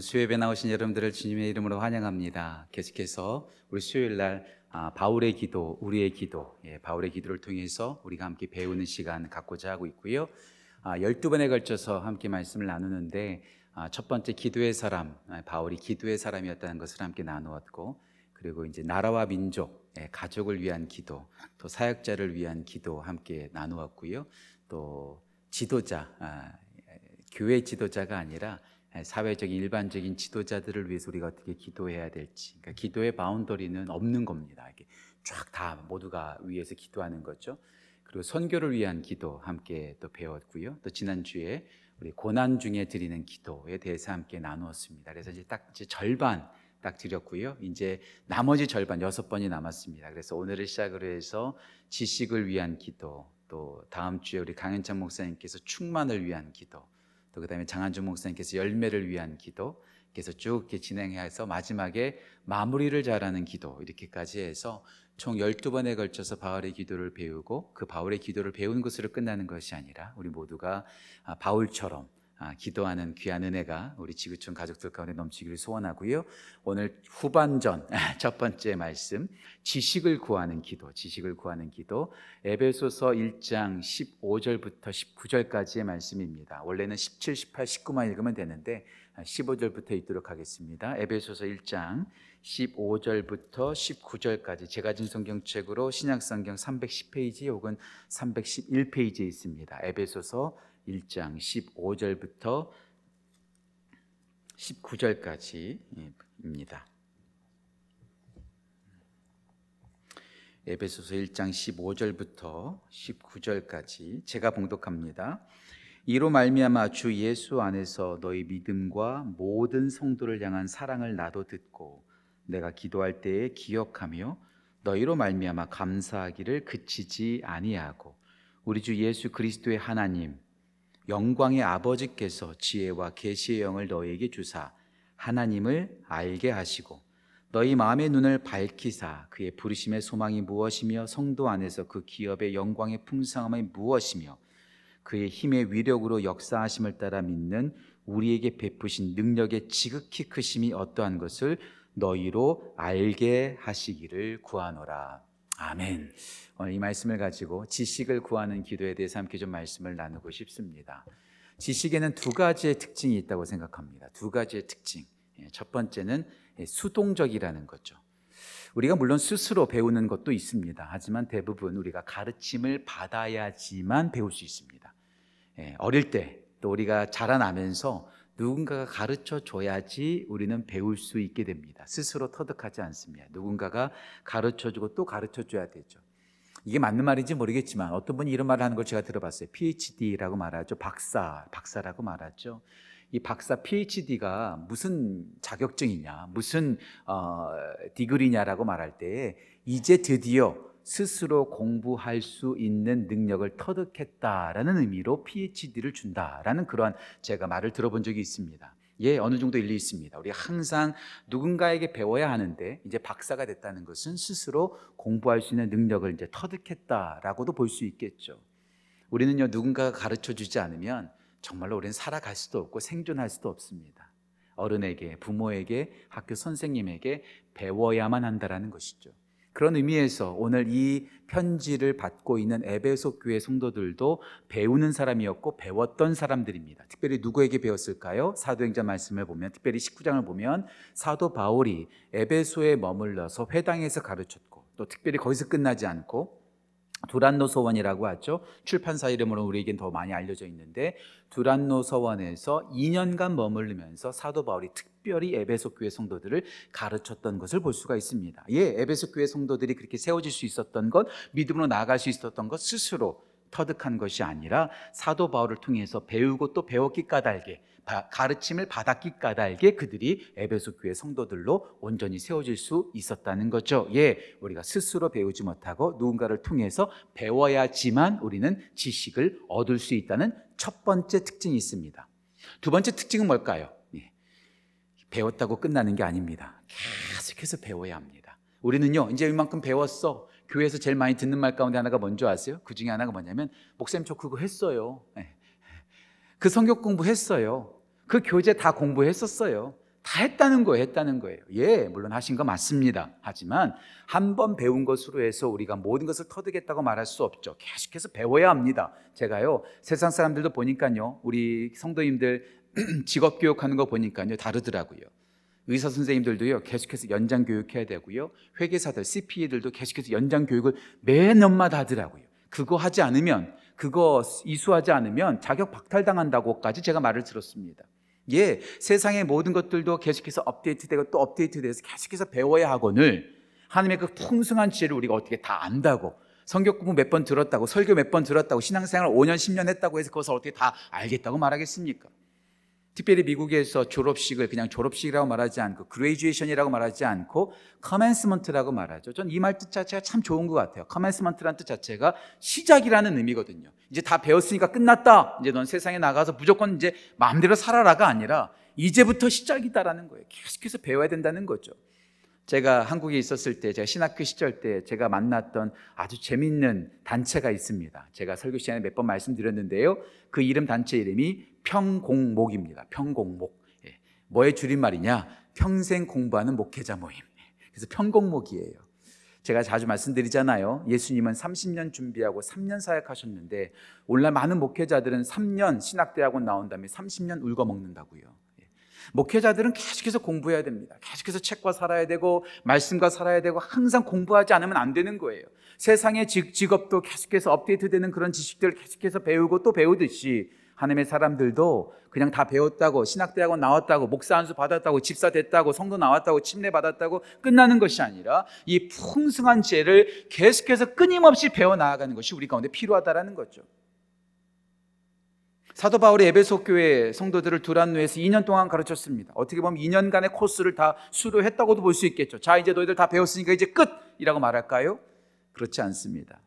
수요일에 나오신 여러분들을 주님의 이름으로 환영합니다. 계속해서 우리 수요일 날 아, 바울의 기도, 우리의 기도, 예, 바울의 기도를 통해서 우리가 함께 배우는 시간 갖고자 하고 있고요. 아, 12번에 걸쳐서 함께 말씀을 나누는데 아, 첫 번째 기도의 사람, 아, 바울이 기도의 사람이었다는 것을 함께 나누었고 그리고 이제 나라와 민족, 예, 가족을 위한 기도, 또 사역자를 위한 기도 함께 나누었고요. 또 지도자, 아, 교회 지도자가 아니라 사회적인 일반적인 지도자들을 위해서 우리가 어떻게 기도해야 될지. 그러니까 기도의 바운더리는 없는 겁니다. 이게 쫙 다 모두가 위해서 기도하는 거죠. 그리고 선교를 위한 기도 함께 또 배웠고요. 또 지난주에 우리 고난 중에 드리는 기도에 대해서 함께 나누었습니다. 그래서 이제 딱 이제 절반 딱 드렸고요. 이제 나머지 절반 여섯 번이 남았습니다. 그래서 오늘을 시작으로 해서 지식을 위한 기도, 또 다음 주에 우리 강현창 목사님께서 충만을 위한 기도, 또 그다음에 장한준 목사님께서 열매를 위한 기도, 그래서 쭉 이렇게 진행해서 마지막에 마무리를 잘하는 기도 이렇게까지 해서 총 12번에 걸쳐서 바울의 기도를 배우고 그 바울의 기도를 배운 것으로 끝나는 것이 아니라 우리 모두가 아, 바울처럼 아, 기도하는 귀한 은혜가 우리 지구촌 가족들 가운데 넘치기를 소원하고요. 오늘 후반전 첫 번째 말씀 지식을 구하는 기도, 지식을 구하는 기도 에베소서 1장 15절부터 19절까지의 말씀입니다. 원래는 17, 18, 19만 읽으면 되는데 15절부터 읽도록 하겠습니다. 에베소서 1장 15절부터 19절까지 제가 진 성경책으로 신약 성경 310페이지 혹은 311페이지에 있습니다. 에베소서 1장 15절부터 19절까지입니다. 에베소서 1장 15절부터 19절까지 제가 봉독합니다. 이로 말미암아 주 예수 안에서 너희 믿음과 모든 성도를 향한 사랑을 나도 듣고 내가 기도할 때에 기억하며 너희로 말미암아 감사하기를 그치지 아니하고 우리 주 예수 그리스도의 하나님 영광의 아버지께서 지혜와 계시의 영을 너희에게 주사 하나님을 알게 하시고 너희 마음의 눈을 밝히사 그의 부르심의 소망이 무엇이며 성도 안에서 그 기업의 영광의 풍성함이 무엇이며 그의 힘의 위력으로 역사하심을 따라 믿는 우리에게 베푸신 능력의 지극히 크심이 어떠한 것을 너희로 알게 하시기를 구하노라. 아멘. 오늘 이 말씀을 가지고 지식을 구하는 기도에 대해서 함께 좀 말씀을 나누고 싶습니다. 지식에는 두 가지의 특징이 있다고 생각합니다. 두 가지의 특징. 예, 첫 번째는 수동적이라는 거죠. 우리가 물론 스스로 배우는 것도 있습니다. 하지만 대부분 우리가 가르침을 받아야지만 배울 수 있습니다. 예, 어릴 때 또 우리가 자라나면서 누군가가 가르쳐 줘야지 우리는 배울 수 있게 됩니다. 스스로 터득하지 않습니다. 누군가가 가르쳐 주고 또 가르쳐 줘야 되죠. 이게 맞는 말인지 모르겠지만 어떤 분이 이런 말을 하는 걸 제가 들어봤어요. PhD라고 말하죠. 박사, 박사라고 말하죠. 이 박사 PhD가 무슨 자격증이냐, 무슨 어, 디그리냐라고 말할 때 이제 드디어 스스로 공부할 수 있는 능력을 터득했다라는 의미로 PhD를 준다라는 그러한 제가 말을 들어본 적이 있습니다. 예, 어느 정도 일리 있습니다. 우리 항상 누군가에게 배워야 하는데 이제 박사가 됐다는 것은 스스로 공부할 수 있는 능력을 이제 터득했다라고도 볼 수 있겠죠. 우리는요 누군가가 가르쳐 주지 않으면 정말로 우리는 살아갈 수도 없고 생존할 수도 없습니다. 어른에게, 부모에게, 학교 선생님에게 배워야만 한다라는 것이죠. 그런 의미에서 오늘 이 편지를 받고 있는 에베소 교회 성도들도 배우는 사람이었고 배웠던 사람들입니다. 특별히 누구에게 배웠을까요? 사도행전 말씀을 보면 특별히 19장을 보면 사도 바울이 에베소에 머물러서 회당에서 가르쳤고 또 특별히 거기서 끝나지 않고 두란노 서원이라고 하죠. 출판사 이름으로 우리에겐 더 많이 알려져 있는데 두란노 서원에서 2년간 머물르면서 사도 바울이 특별히 에베소 교회 성도들을 가르쳤던 것을 볼 수가 있습니다. 예, 에베소 교회 성도들이 그렇게 세워질 수 있었던 것, 믿음으로 나아갈 수 있었던 것 스스로 터득한 것이 아니라 사도 바울을 통해서 배우고 또 배웠기 까닭에 가르침을 받았기 까닭에 그들이 에베소 교회 성도들로 온전히 세워질 수 있었다는 거죠. 예, 우리가 스스로 배우지 못하고 누군가를 통해서 배워야지만 우리는 지식을 얻을 수 있다는 첫 번째 특징이 있습니다. 두 번째 특징은 뭘까요? 예, 배웠다고 끝나는 게 아닙니다. 계속해서 배워야 합니다. 우리는요, 이제 이만큼 배웠어. 교회에서 제일 많이 듣는 말 가운데 하나가 뭔지 아세요? 그 중에 하나가 뭐냐면, 목사님 저 그거 했어요. 예. 그 성경 공부했어요. 그 교재 다 공부했었어요. 다 했다는 거예요. 했다는 거예요. 예, 물론 하신 거 맞습니다. 하지만 한 번 배운 것으로 해서 우리가 모든 것을 터득했다고 말할 수 없죠. 계속해서 배워야 합니다. 제가요, 세상 사람들도 보니까요, 우리 성도님들 직업 교육하는 거 보니까요, 다르더라고요. 의사 선생님들도요, 계속해서 연장 교육해야 되고요. 회계사들, CPA들도 계속해서 연장 교육을 매년마다 하더라고요. 그거 하지 않으면, 그거 이수하지 않으면 자격 박탈당한다고까지 제가 말을 들었습니다. 예, 세상의 모든 것들도 계속해서 업데이트되고 또 업데이트돼서 계속해서 배워야 하거늘 하나님의 그 풍성한 지혜를 우리가 어떻게 다 안다고 성경 공부 몇 번 들었다고 설교 몇 번 들었다고 신앙생활 5년 10년 했다고 해서 그것을 어떻게 다 알겠다고 말하겠습니까? 특별히 미국에서 졸업식을 그냥 졸업식이라고 말하지 않고 graduation이라고 말하지 않고 commencement라고 말하죠. 전 이 말 뜻 자체가 참 좋은 것 같아요. commencement라는 뜻 자체가 시작이라는 의미거든요. 이제 다 배웠으니까 끝났다. 이제 넌 세상에 나가서 무조건 이제 마음대로 살아라가 아니라 이제부터 시작이다라는 거예요. 계속해서 배워야 된다는 거죠. 제가 한국에 있었을 때, 제가 신학교 시절 때 제가 만났던 아주 재밌는 단체가 있습니다. 제가 설교 시간에 몇 번 말씀드렸는데요. 그 이름 단체 이름이 평공목입니다. 평공목. 예. 뭐의 줄임말이냐? 평생 공부하는 목회자 모임. 그래서 평공목이에요. 제가 자주 말씀드리잖아요. 예수님은 30년 준비하고 3년 사역하셨는데 오늘날 많은 목회자들은 3년 신학대학원 나온 다음에 30년 울고 먹는다고요. 예. 목회자들은 계속해서 공부해야 됩니다. 계속해서 책과 살아야 되고 말씀과 살아야 되고 항상 공부하지 않으면 안 되는 거예요. 세상의 직업도 계속해서 업데이트되는 그런 지식들을 계속해서 배우고 또 배우듯이 하나님의 사람들도 그냥 다 배웠다고 신학대학원 나왔다고 목사 안수 받았다고 집사 됐다고 성도 나왔다고 침례 받았다고 끝나는 것이 아니라 이 풍성한 지혜를 계속해서 끊임없이 배워 나아가는 것이 우리 가운데 필요하다라는 거죠. 사도 바울이 에베소 교회 성도들을 두란노에서 2년 동안 가르쳤습니다. 어떻게 보면 2년간의 코스를 다 수료했다고도 볼 수 있겠죠. 자, 이제 너희들 다 배웠으니까 이제 끝이라고 말할까요? 그렇지 않습니다.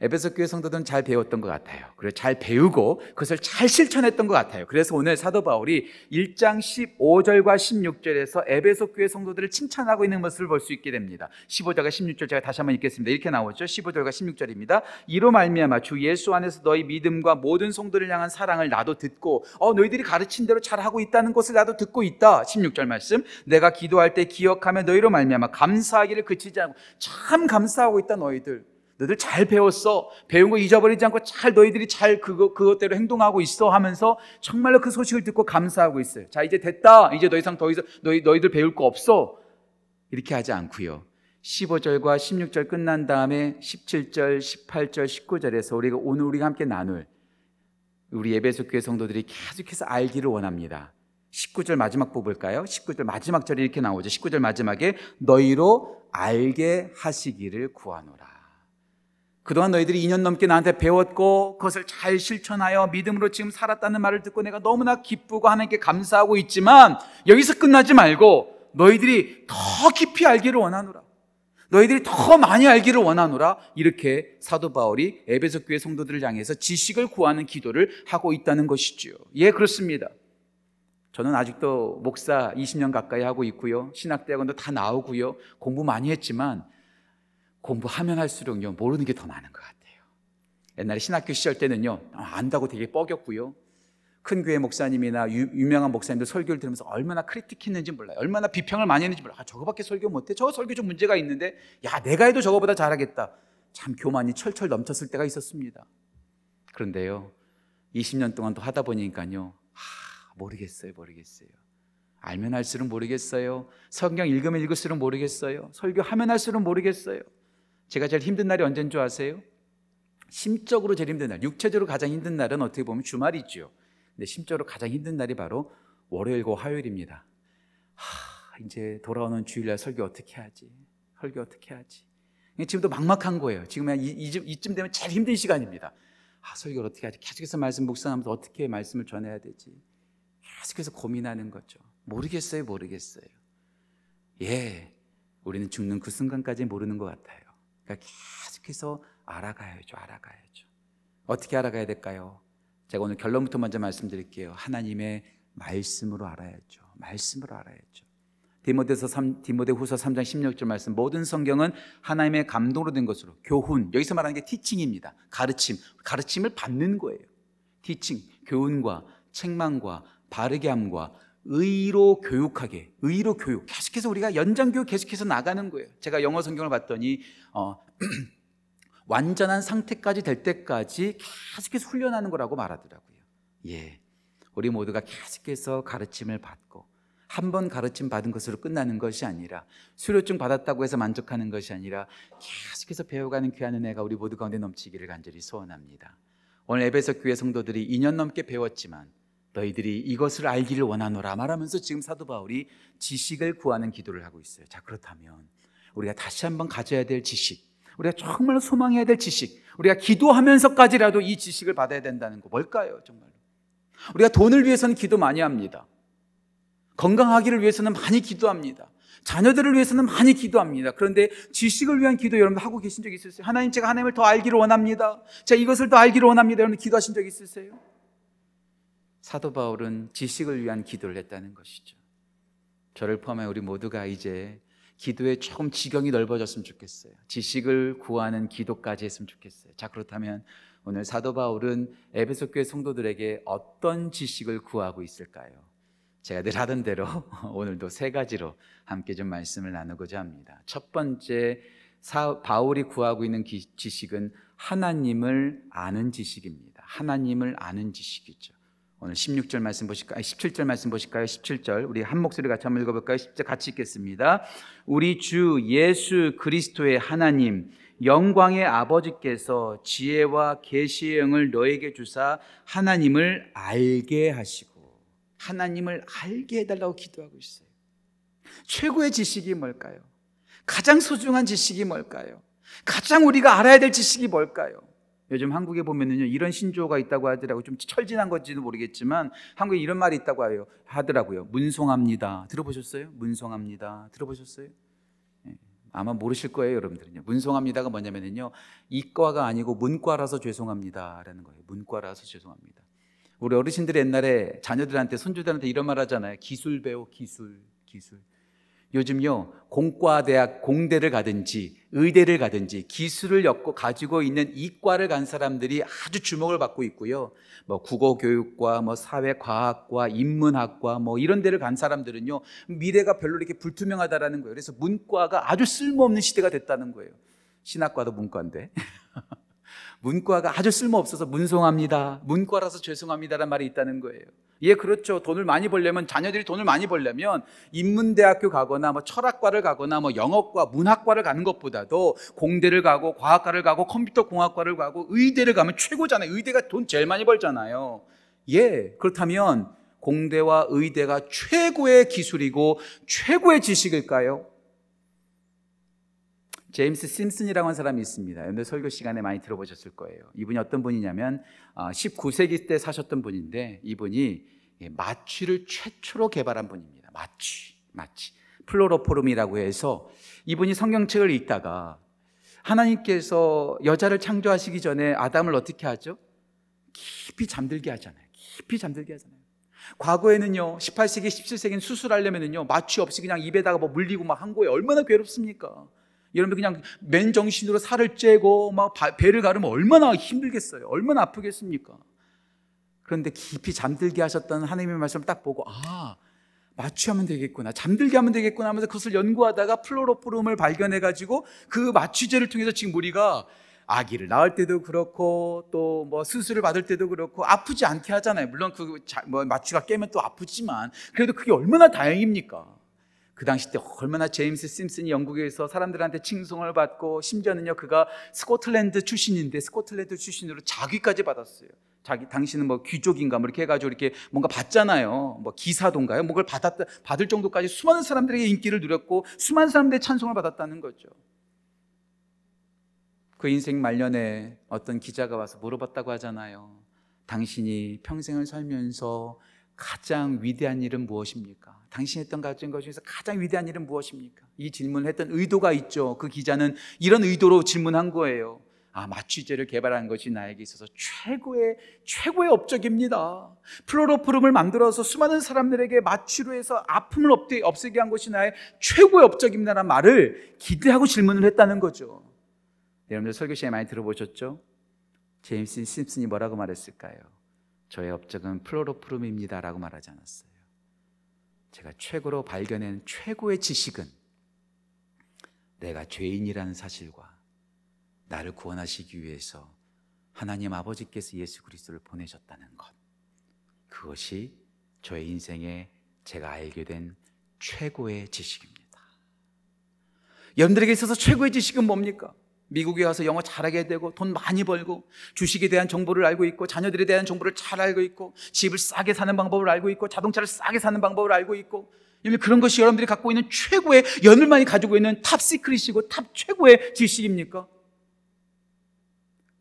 에베소 교회 성도들은 잘 배웠던 것 같아요. 그래서 잘 배우고 그것을 잘 실천했던 것 같아요. 그래서 오늘 사도 바울이 1장 15절과 16절에서 에베소 교회 성도들을 칭찬하고 있는 모습을 볼 수 있게 됩니다. 15절과 16절 제가 다시 한번 읽겠습니다. 이렇게 나오죠. 15절과 16절입니다. 이로 말미암아 주 예수 안에서 너희 믿음과 모든 성도를 향한 사랑을 나도 듣고 어 너희들이 가르친 대로 잘 하고 있다는 것을 나도 듣고 있다. 16절 말씀. 내가 기도할 때 기억하며 너희로 말미암아 감사하기를 그치지 않고 참 감사하고 있다 너희들. 너희들 잘 배웠어. 배운 거 잊어버리지 않고 잘 너희들이 잘 그거, 그것대로 행동하고 있어 하면서 정말로 그 소식을 듣고 감사하고 있어요. 자, 이제 됐다. 이제 더 이상 더 이상 너희, 너희들 배울 거 없어. 이렇게 하지 않고요. 15절과 16절 끝난 다음에 17절, 18절, 19절에서 우리가 오늘 우리가 함께 나눌 우리 예배소 교회 성도들이 계속해서 알기를 원합니다. 19절 마지막 뽑을까요? 19절 마지막 절이 이렇게 나오죠. 19절 마지막에 너희로 알게 하시기를 구하노라. 그동안 너희들이 2년 넘게 나한테 배웠고 그것을 잘 실천하여 믿음으로 지금 살았다는 말을 듣고 내가 너무나 기쁘고 하나님께 감사하고 있지만 여기서 끝나지 말고 너희들이 더 깊이 알기를 원하노라. 너희들이 더 많이 알기를 원하노라. 이렇게 사도 바울이 에베소 교회 성도들을 향해서 지식을 구하는 기도를 하고 있다는 것이지요. 예, 그렇습니다. 저는 아직도 목사 20년 가까이 하고 있고요. 신학대학원도 다 나오고요. 공부 많이 했지만 공부하면 할수록요 모르는 게 더 많은 것 같아요. 옛날에 신학교 시절 때는요 아, 안다고 되게 뻐겼고요. 큰 교회 목사님이나 유, 명한 목사님들 설교를 들으면서 얼마나 크리틱했는지 몰라요. 얼마나 비평을 많이 했는지 몰라요. 아, 저거밖에 설교 못해? 저 설교 좀 문제가 있는데 야 내가 해도 저거보다 잘하겠다. 참 교만이 철철 넘쳤을 때가 있었습니다. 그런데요 20년 동안 또 하다 보니까요 아, 모르겠어요 모르겠어요. 알면 할수록 모르겠어요. 성경 읽으면 읽을수록 모르겠어요. 설교하면 할수록 모르겠어요. 제가 제일 힘든 날이 언제인 줄 아세요? 심적으로 제일 힘든 날, 육체적으로 가장 힘든 날은 어떻게 보면 주말이죠. 근데 심적으로 가장 힘든 날이 바로 월요일과 화요일입니다. 하, 이제 돌아오는 주일날 설교 어떻게 하지? 설교 어떻게 하지? 지금도 막막한 거예요. 지금 이, 이쯤 되면 제일 힘든 시간입니다. 아, 설교를 어떻게 하지? 계속해서 말씀 묵상하면서 어떻게 말씀을 전해야 되지? 계속해서 고민하는 거죠. 모르겠어요, 모르겠어요. 예, 우리는 죽는 그 순간까지 모르는 것 같아요. 그러니까 계속해서 알아가야죠. 알아가야죠. 어떻게 알아가야 될까요? 제가 오늘 결론부터 먼저 말씀드릴게요. 하나님의 말씀으로 알아야죠. 말씀으로 알아야죠. 디모데서 3, 디모데후서 3장 16절 말씀 모든 성경은 하나님의 감동으로 된 것으로 교훈 여기서 말하는 게 티칭입니다. 가르침 가르침을 받는 거예요. 티칭 교훈과 책망과 바르게 함과 의로 교육하게, 의로 교육. 계속해서 우리가 연장 교육 계속해서 나가는 거예요. 제가 영어 성경을 봤더니 어, 완전한 상태까지 될 때까지 계속해서 훈련하는 거라고 말하더라고요. 예. 우리 모두가 계속해서 가르침을 받고 한 번 가르침 받은 것으로 끝나는 것이 아니라 수료증 받았다고 해서 만족하는 것이 아니라 계속해서 배워가는 귀한 은혜가 우리 모두 가운데 넘치기를 간절히 소원합니다. 오늘 에베소 교회 성도들이 2년 넘게 배웠지만 너희들이 이것을 알기를 원하노라 말하면서 지금 사도 바울이 지식을 구하는 기도를 하고 있어요. 자, 그렇다면 우리가 다시 한번 가져야 될 지식, 우리가 정말로 소망해야 될 지식, 우리가 기도하면서까지라도 이 지식을 받아야 된다는 거 뭘까요, 정말로? 우리가 돈을 위해서는 기도 많이 합니다. 건강하기를 위해서는 많이 기도합니다. 자녀들을 위해서는 많이 기도합니다. 그런데 지식을 위한 기도 여러분 하고 계신 적 있으세요? 하나님 제가 하나님을 더 알기를 원합니다. 제가 이것을 더 알기를 원합니다. 여러분 기도하신 적 있으세요? 사도 바울은 지식을 위한 기도를 했다는 것이죠. 저를 포함해 우리 모두가 이제 기도에 조금 지경이 넓어졌으면 좋겠어요. 지식을 구하는 기도까지 했으면 좋겠어요. 자, 그렇다면 오늘 사도 바울은 에베소 교회 성도들에게 어떤 지식을 구하고 있을까요? 제가 늘 하던 대로 오늘도 세 가지로 함께 좀 말씀을 나누고자 합니다. 첫 번째 사, 바울이 구하고 있는 기, 지식은 하나님을 아는 지식입니다. 하나님을 아는 지식이죠. 오늘 16절 말씀 보실까요? 17절 말씀 보실까요? 17절 우리 한 목소리 같이 한번 읽어볼까요? 10절 같이 읽겠습니다. 우리 주 예수 그리스도의 하나님 영광의 아버지께서 지혜와 계시의 영을 너에게 주사 하나님을 알게 하시고 하나님을 알게 해달라고 기도하고 있어요. 최고의 지식이 뭘까요? 가장 소중한 지식이 뭘까요? 가장 우리가 알아야 될 지식이 뭘까요? 요즘 한국에 보면은요 이런 신조어가 있다고 하더라고요. 좀 철진한 건지도 모르겠지만 한국에 이런 말이 있다고 해요. 하더라고요. 문송합니다. 들어보셨어요? 문송합니다. 들어보셨어요? 예, 아마 모르실 거예요, 여러분들은요. 문송합니다가 뭐냐면요 이과가 아니고 문과라서 죄송합니다라는 거예요. 문과라서 죄송합니다. 우리 어르신들이 옛날에 자녀들한테 손주들한테 이런 말 하잖아요. 기술 배워 기술 기술. 요즘요 공과대학 공대를 가든지 의대를 가든지 기술을 엮고 가지고 있는 이과를 간 사람들이 아주 주목을 받고 있고요. 뭐 국어교육과 뭐 사회과학과 인문학과 뭐 이런 데를 간 사람들은요 미래가 별로 이렇게 불투명하다라는 거예요. 그래서 문과가 아주 쓸모없는 시대가 됐다는 거예요. 신학과도 문과인데. 문과가 아주 쓸모없어서 문송합니다. 문과라서 죄송합니다라는 말이 있다는 거예요. 예, 그렇죠. 돈을 많이 벌려면 자녀들이 돈을 많이 벌려면 인문대학교 가거나 뭐 철학과를 가거나 뭐 영어과, 문학과를 가는 것보다도 공대를 가고 과학과를 가고 컴퓨터 공학과를 가고 의대를 가면 최고잖아요. 의대가 돈 제일 많이 벌잖아요. 예, 그렇다면 공대와 의대가 최고의 기술이고 최고의 지식일까요? 제임스 심슨이라고 하는 사람이 있습니다. 여러분 설교 시간에 많이 들어보셨을 거예요. 이분이 어떤 분이냐면 19세기 어, 때 사셨던 분인데 이분이 예, 마취를 최초로 개발한 분입니다. 마취, 마취. 플로로포름이라고 해서 이분이 성경책을 읽다가 하나님께서 여자를 창조하시기 전에 아담을 어떻게 하죠? 깊이 잠들게 하잖아요. 깊이 잠들게 하잖아요. 과거에는요, 18세기, 17세기는 수술하려면은요, 마취 없이 그냥 입에다가 뭐 물리고 막 한 거예요. 얼마나 괴롭습니까? 여러분 그냥 맨정신으로 살을 째고 막 배를 가르면 얼마나 힘들겠어요. 얼마나 아프겠습니까? 그런데 깊이 잠들게 하셨던 하나님의 말씀을 딱 보고 아 마취하면 되겠구나 잠들게 하면 되겠구나 하면서 그것을 연구하다가 플로로포름을 발견해 가지고 그 마취제를 통해서 지금 우리가 아기를 낳을 때도 그렇고 또 뭐 수술을 받을 때도 그렇고 아프지 않게 하잖아요. 물론 그뭐 마취가 깨면 또 아프지만 그래도 그게 얼마나 다행입니까? 그 당시 때 얼마나 제임스 심슨이 영국에서 사람들한테 칭송을 받고 심지어는요 그가 스코틀랜드 출신인데 스코틀랜드 출신으로 자귀까지 받았어요. 자기 당신은 뭐 귀족인가 뭐 이렇게 해가지고 이렇게 뭔가 받잖아요. 뭐 기사도인가요? 뭔가 받았다 받을 정도까지 수많은 사람들에게 인기를 누렸고 수많은 사람들의 찬송을 받았다는 거죠. 그 인생 말년에 어떤 기자가 와서 물어봤다고 하잖아요. 당신이 평생을 살면서 가장 위대한 일은 무엇입니까? 당신이 했던 가진 것 중에서 가장 위대한 일은 무엇입니까? 이 질문을 했던 의도가 있죠. 그 기자는 이런 의도로 질문한 거예요. 아, 마취제를 개발한 것이 나에게 있어서 최고의, 최고의 업적입니다. 플로로포름을 만들어서 수많은 사람들에게 마취로 해서 아픔을 없애게 한 것이 나의 최고의 업적입니다라는 말을 기대하고 질문을 했다는 거죠. 여러분들 설교 시간에 많이 들어보셨죠? 제임스 심슨이 뭐라고 말했을까요? 저의 업적은 플로로프름입니다라고 말하지 않았어요. 제가 최고로 발견한 최고의 지식은 내가 죄인이라는 사실과 나를 구원하시기 위해서 하나님 아버지께서 예수 그리스도를 보내셨다는 것. 그것이 저의 인생에 제가 알게 된 최고의 지식입니다. 여러분들에게 있어서 최고의 지식은 뭡니까? 미국에 와서 영어 잘하게 되고 돈 많이 벌고 주식에 대한 정보를 알고 있고 자녀들에 대한 정보를 잘 알고 있고 집을 싸게 사는 방법을 알고 있고 자동차를 싸게 사는 방법을 알고 있고 그런 것이 여러분들이 갖고 있는 최고의 여러분만이 가지고 있는 top secret이고 top 최고의 지식입니까?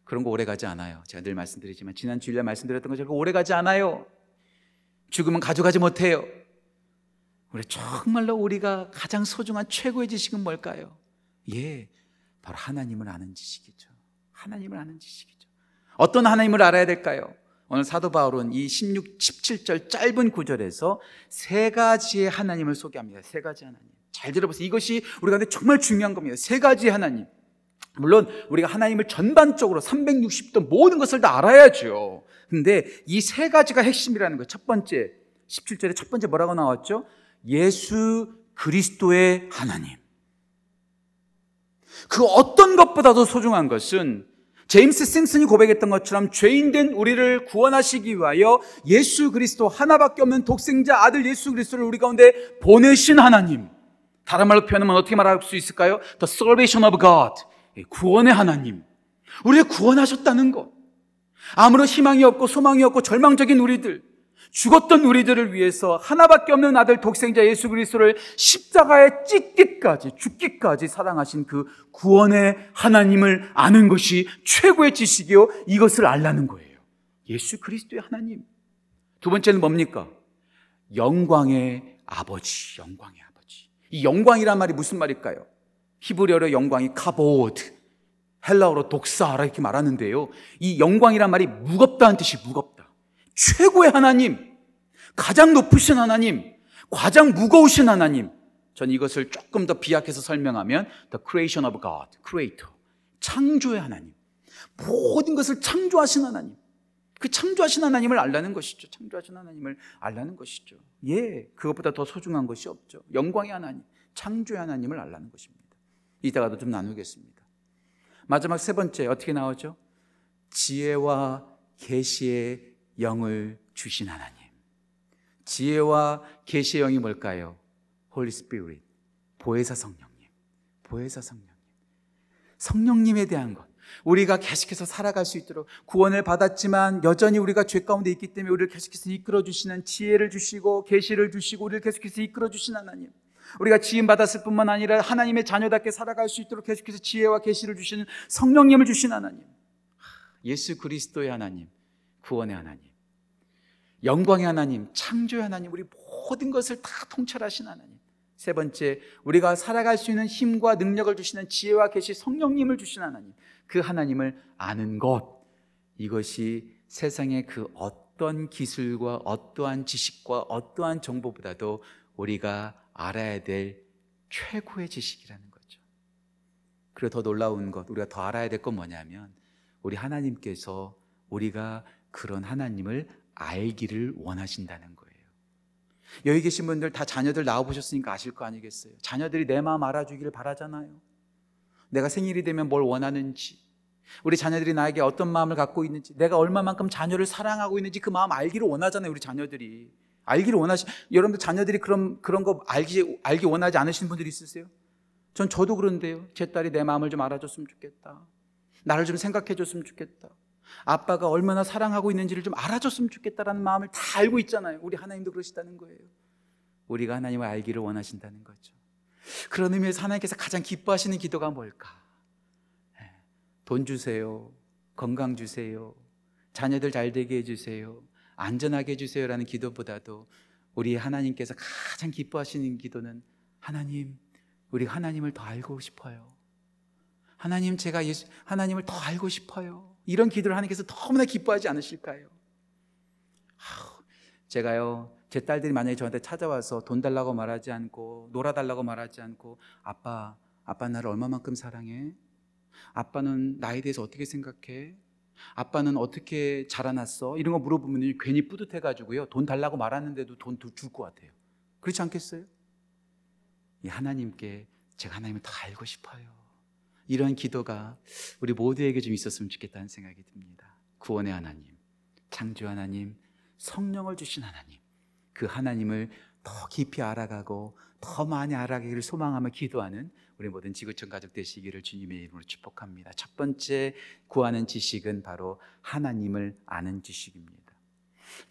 그런 거 오래 가지 않아요. 제가 늘 말씀드리지만 지난 주일날 말씀드렸던 것처럼 오래 가지 않아요. 죽으면 가져가지 못해요. 우리 정말로 우리가 가장 소중한 최고의 지식은 뭘까요? 예, 바로 하나님을 아는 지식이죠. 하나님을 아는 지식이죠. 어떤 하나님을 알아야 될까요? 오늘 사도 바울은 이 16, 17절 짧은 구절에서 세 가지의 하나님을 소개합니다. 세 가지 하나님. 잘 들어보세요. 이것이 우리가 정말 중요한 겁니다. 세 가지 하나님. 물론 우리가 하나님을 전반적으로 360도 모든 것을 다 알아야죠. 근데 이 세 가지가 핵심이라는 거예요. 첫 번째, 17절에 첫 번째 뭐라고 나왔죠? 예수 그리스도의 하나님. 그 어떤 것보다도 소중한 것은 제임스 심슨이 고백했던 것처럼 죄인된 우리를 구원하시기 위하여 예수 그리스도 하나밖에 없는 독생자 아들 예수 그리스도를 우리 가운데 보내신 하나님. 다른 말로 표현하면 어떻게 말할 수 있을까요? The salvation of God. 구원의 하나님. 우리를 구원하셨다는 것. 아무런 희망이 없고 소망이 없고 절망적인 우리들. 죽었던 우리들을 위해서 하나밖에 없는 아들 독생자 예수 그리스도를 십자가에 찢기까지 죽기까지 사랑하신 그 구원의 하나님을 아는 것이 최고의 지식이요 이것을 알라는 거예요. 예수 그리스도의 하나님. 두 번째는 뭡니까? 영광의 아버지, 영광의 아버지. 이 영광이란 말이 무슨 말일까요? 히브리어로 영광이 카보드, 헬라어로 독사라 이렇게 말하는데요. 이 영광이란 말이 무겁다는 뜻이 무겁다. 최고의 하나님, 가장 높으신 하나님, 가장 무거우신 하나님. 전 이것을 조금 더 비약해서 설명하면 the creation of God, creator. 창조의 하나님. 모든 것을 창조하신 하나님. 그 창조하신 하나님을 알라는 것이죠. 창조하신 하나님을 알라는 것이죠. 예, 그것보다 더 소중한 것이 없죠. 영광의 하나님, 창조의 하나님을 알라는 것입니다. 이따가도 좀 나누겠습니다. 마지막 세 번째 어떻게 나오죠? 지혜와 계시의 영을 주신 하나님. 지혜와 계시의 영이 뭘까요? Holy Spirit. 보혜사 성령님. 보혜사 성령님. 성령님에 대한 것. 우리가 계속해서 살아갈 수 있도록 구원을 받았지만 여전히 우리가 죄 가운데 있기 때문에 우리를 계속해서 이끌어 주시는 지혜를 주시고 계시를 주시고 우리를 계속해서 이끌어 주신 하나님. 우리가 지음 받았을 뿐만 아니라 하나님의 자녀답게 살아갈 수 있도록 계속해서 지혜와 계시를 주시는 성령님을 주신 하나님. 예수 그리스도의 하나님, 구원의 하나님. 영광의 하나님, 창조의 하나님, 우리 모든 것을 다 통찰하신 하나님. 세 번째, 우리가 살아갈 수 있는 힘과 능력을 주시는 지혜와 계시 성령님을 주신 하나님. 그 하나님을 아는 것. 이것이 세상의 그 어떤 기술과 어떠한 지식과 어떠한 정보보다도 우리가 알아야 될 최고의 지식이라는 거죠. 그리고 더 놀라운 것, 우리가 더 알아야 될 건 뭐냐면 우리 하나님께서 우리가 그런 하나님을 알기를 원하신다는 거예요. 여기 계신 분들 다 자녀들 낳아보셨으니까 아실 거 아니겠어요? 자녀들이 내 마음 알아주기를 바라잖아요. 내가 생일이 되면 뭘 원하는지, 우리 자녀들이 나에게 어떤 마음을 갖고 있는지, 내가 얼마만큼 자녀를 사랑하고 있는지 그 마음 알기를 원하잖아요, 우리 자녀들이. 알기를 원하시, 여러분들 자녀들이 그런, 그런 거 알기, 알기 원하지 않으시는 분들이 있으세요? 전 저도 그런데요. 제 딸이 내 마음을 좀 알아줬으면 좋겠다. 나를 좀 생각해 줬으면 좋겠다. 아빠가 얼마나 사랑하고 있는지를 좀 알아줬으면 좋겠다라는 마음을 다 알고 있잖아요. 우리 하나님도 그러시다는 거예요. 우리가 하나님을 알기를 원하신다는 거죠. 그런 의미에서 하나님께서 가장 기뻐하시는 기도가 뭘까? 예, 돈 주세요. 건강 주세요. 자녀들 잘 되게 해주세요. 안전하게 해주세요라는 기도보다도 우리 하나님께서 가장 기뻐하시는 기도는 하나님, 우리 하나님을 더 알고 싶어요. 하나님, 제가 예수, 하나님을 더 알고 싶어요. 이런 기도를 하나님께서 너무나 기뻐하지 않으실까요? 제가요, 제 딸들이 만약에 저한테 찾아와서 돈 달라고 말하지 않고, 놀아달라고 말하지 않고, 아빠, 아빠 나를 얼마만큼 사랑해? 아빠는 나에 대해서 어떻게 생각해? 아빠는 어떻게 자라났어? 이런 거 물어보면 괜히 뿌듯해가지고요. 돈 달라고 말하는데도 돈 줄 것 같아요. 그렇지 않겠어요? 이 하나님께 제가 하나님을 더 알고 싶어요. 이런 기도가 우리 모두에게 좀 있었으면 좋겠다는 생각이 듭니다. 구원의 하나님, 창조 하나님, 성령을 주신 하나님, 그 하나님을 더 깊이 알아가고 더 많이 알아가기를 소망하며 기도하는 우리 모든 지구촌 가족 되시기를 주님의 이름으로 축복합니다. 첫 번째 구하는 지식은 바로 하나님을 아는 지식입니다.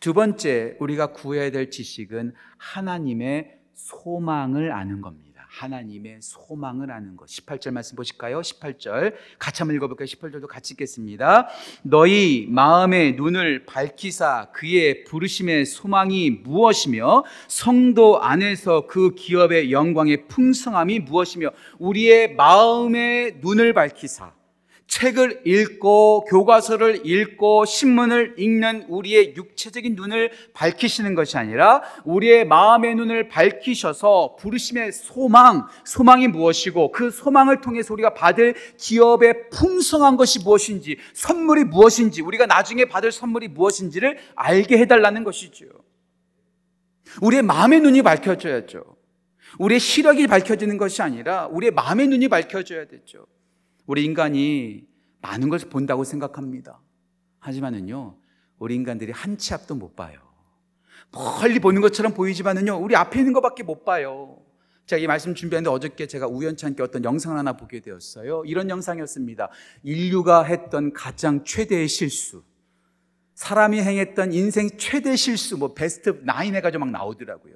두 번째 우리가 구해야 될 지식은 하나님의 소망을 아는 겁니다. 하나님의 소망을 아는 것. 18절 말씀 보실까요? 18절. 같이 한번 읽어볼까요? 18절도 같이 읽겠습니다. 너희 마음의 눈을 밝히사 그의 부르심의 소망이 무엇이며 성도 안에서 그 기업의 영광의 풍성함이 무엇이며 우리의 마음의 눈을 밝히사 책을 읽고 교과서를 읽고 신문을 읽는 우리의 육체적인 눈을 밝히시는 것이 아니라 우리의 마음의 눈을 밝히셔서 부르심의 소망, 소망이 무엇이고 그 소망을 통해서 우리가 받을 기업의 풍성한 것이 무엇인지, 선물이 무엇인지, 우리가 나중에 받을 선물이 무엇인지를 알게 해달라는 것이죠. 우리의 마음의 눈이 밝혀져야죠. 우리의 시력이 밝혀지는 것이 아니라 우리의 마음의 눈이 밝혀져야 되죠. 우리 인간이 많은 것을 본다고 생각합니다. 하지만은요, 우리 인간들이 한 치 앞도 못 봐요. 멀리 보는 것처럼 보이지만은요, 우리 앞에 있는 것밖에 못 봐요. 제가 이 말씀 준비하는데 어저께 제가 우연찮게 어떤 영상을 하나 보게 되었어요. 이런 영상이었습니다. 인류가 했던 가장 최대의 실수. 사람이 행했던 인생 최대 실수, 뭐 베스트 나인 해가지고 막 나오더라고요.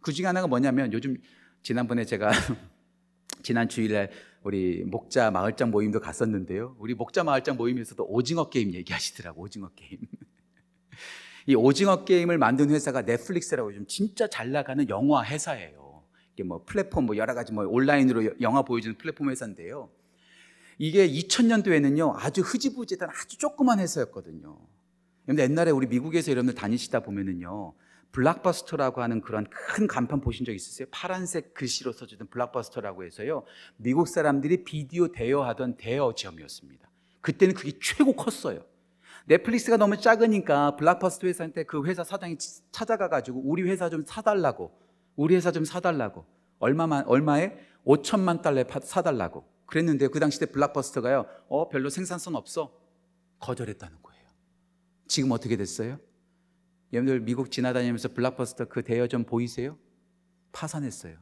그 중에 하나가 뭐냐면 요즘 지난번에 제가 지난 주일날 우리 목자 마을장 모임도 갔었는데요. 우리 목자 마을장 모임에서도 오징어 게임 얘기하시더라고 오징어 게임. 이 오징어 게임을 만든 회사가 넷플릭스라고 요즘 진짜 잘 나가는 영화 회사예요. 이게 뭐 플랫폼 뭐 여러 가지 뭐 온라인으로 영화 보여주는 플랫폼 회사인데요. 이게 2000년도에는요 아주 흐지부지했던 아주 조그만 회사였거든요. 근데 옛날에 우리 미국에서 여러분들 다니시다 보면은요 Blockbuster라고 하는 그런 큰 간판 보신 적 있으세요? 파란색 글씨로 써주던 Blockbuster라고 해서요. 미국 사람들이 비디오 대여하던 대여점이었습니다. 그때는 그게 최고 컸어요. 넷플릭스가 너무 작으니까 Blockbuster 회사한테 그 회사 사장이 찾아가가지고 우리 회사 좀 사달라고, 우리 회사 좀 사달라고, 얼마만, 얼마에? 5천만 달러에 사달라고. 그랬는데 그 당시 때 블락버스터가요, 어, 별로 생산성 없어. 거절했다는 거예요. 지금 어떻게 됐어요? 여러분들 미국 지나다니면서 블락버스터 그 대여점 보이세요? 파산했어요.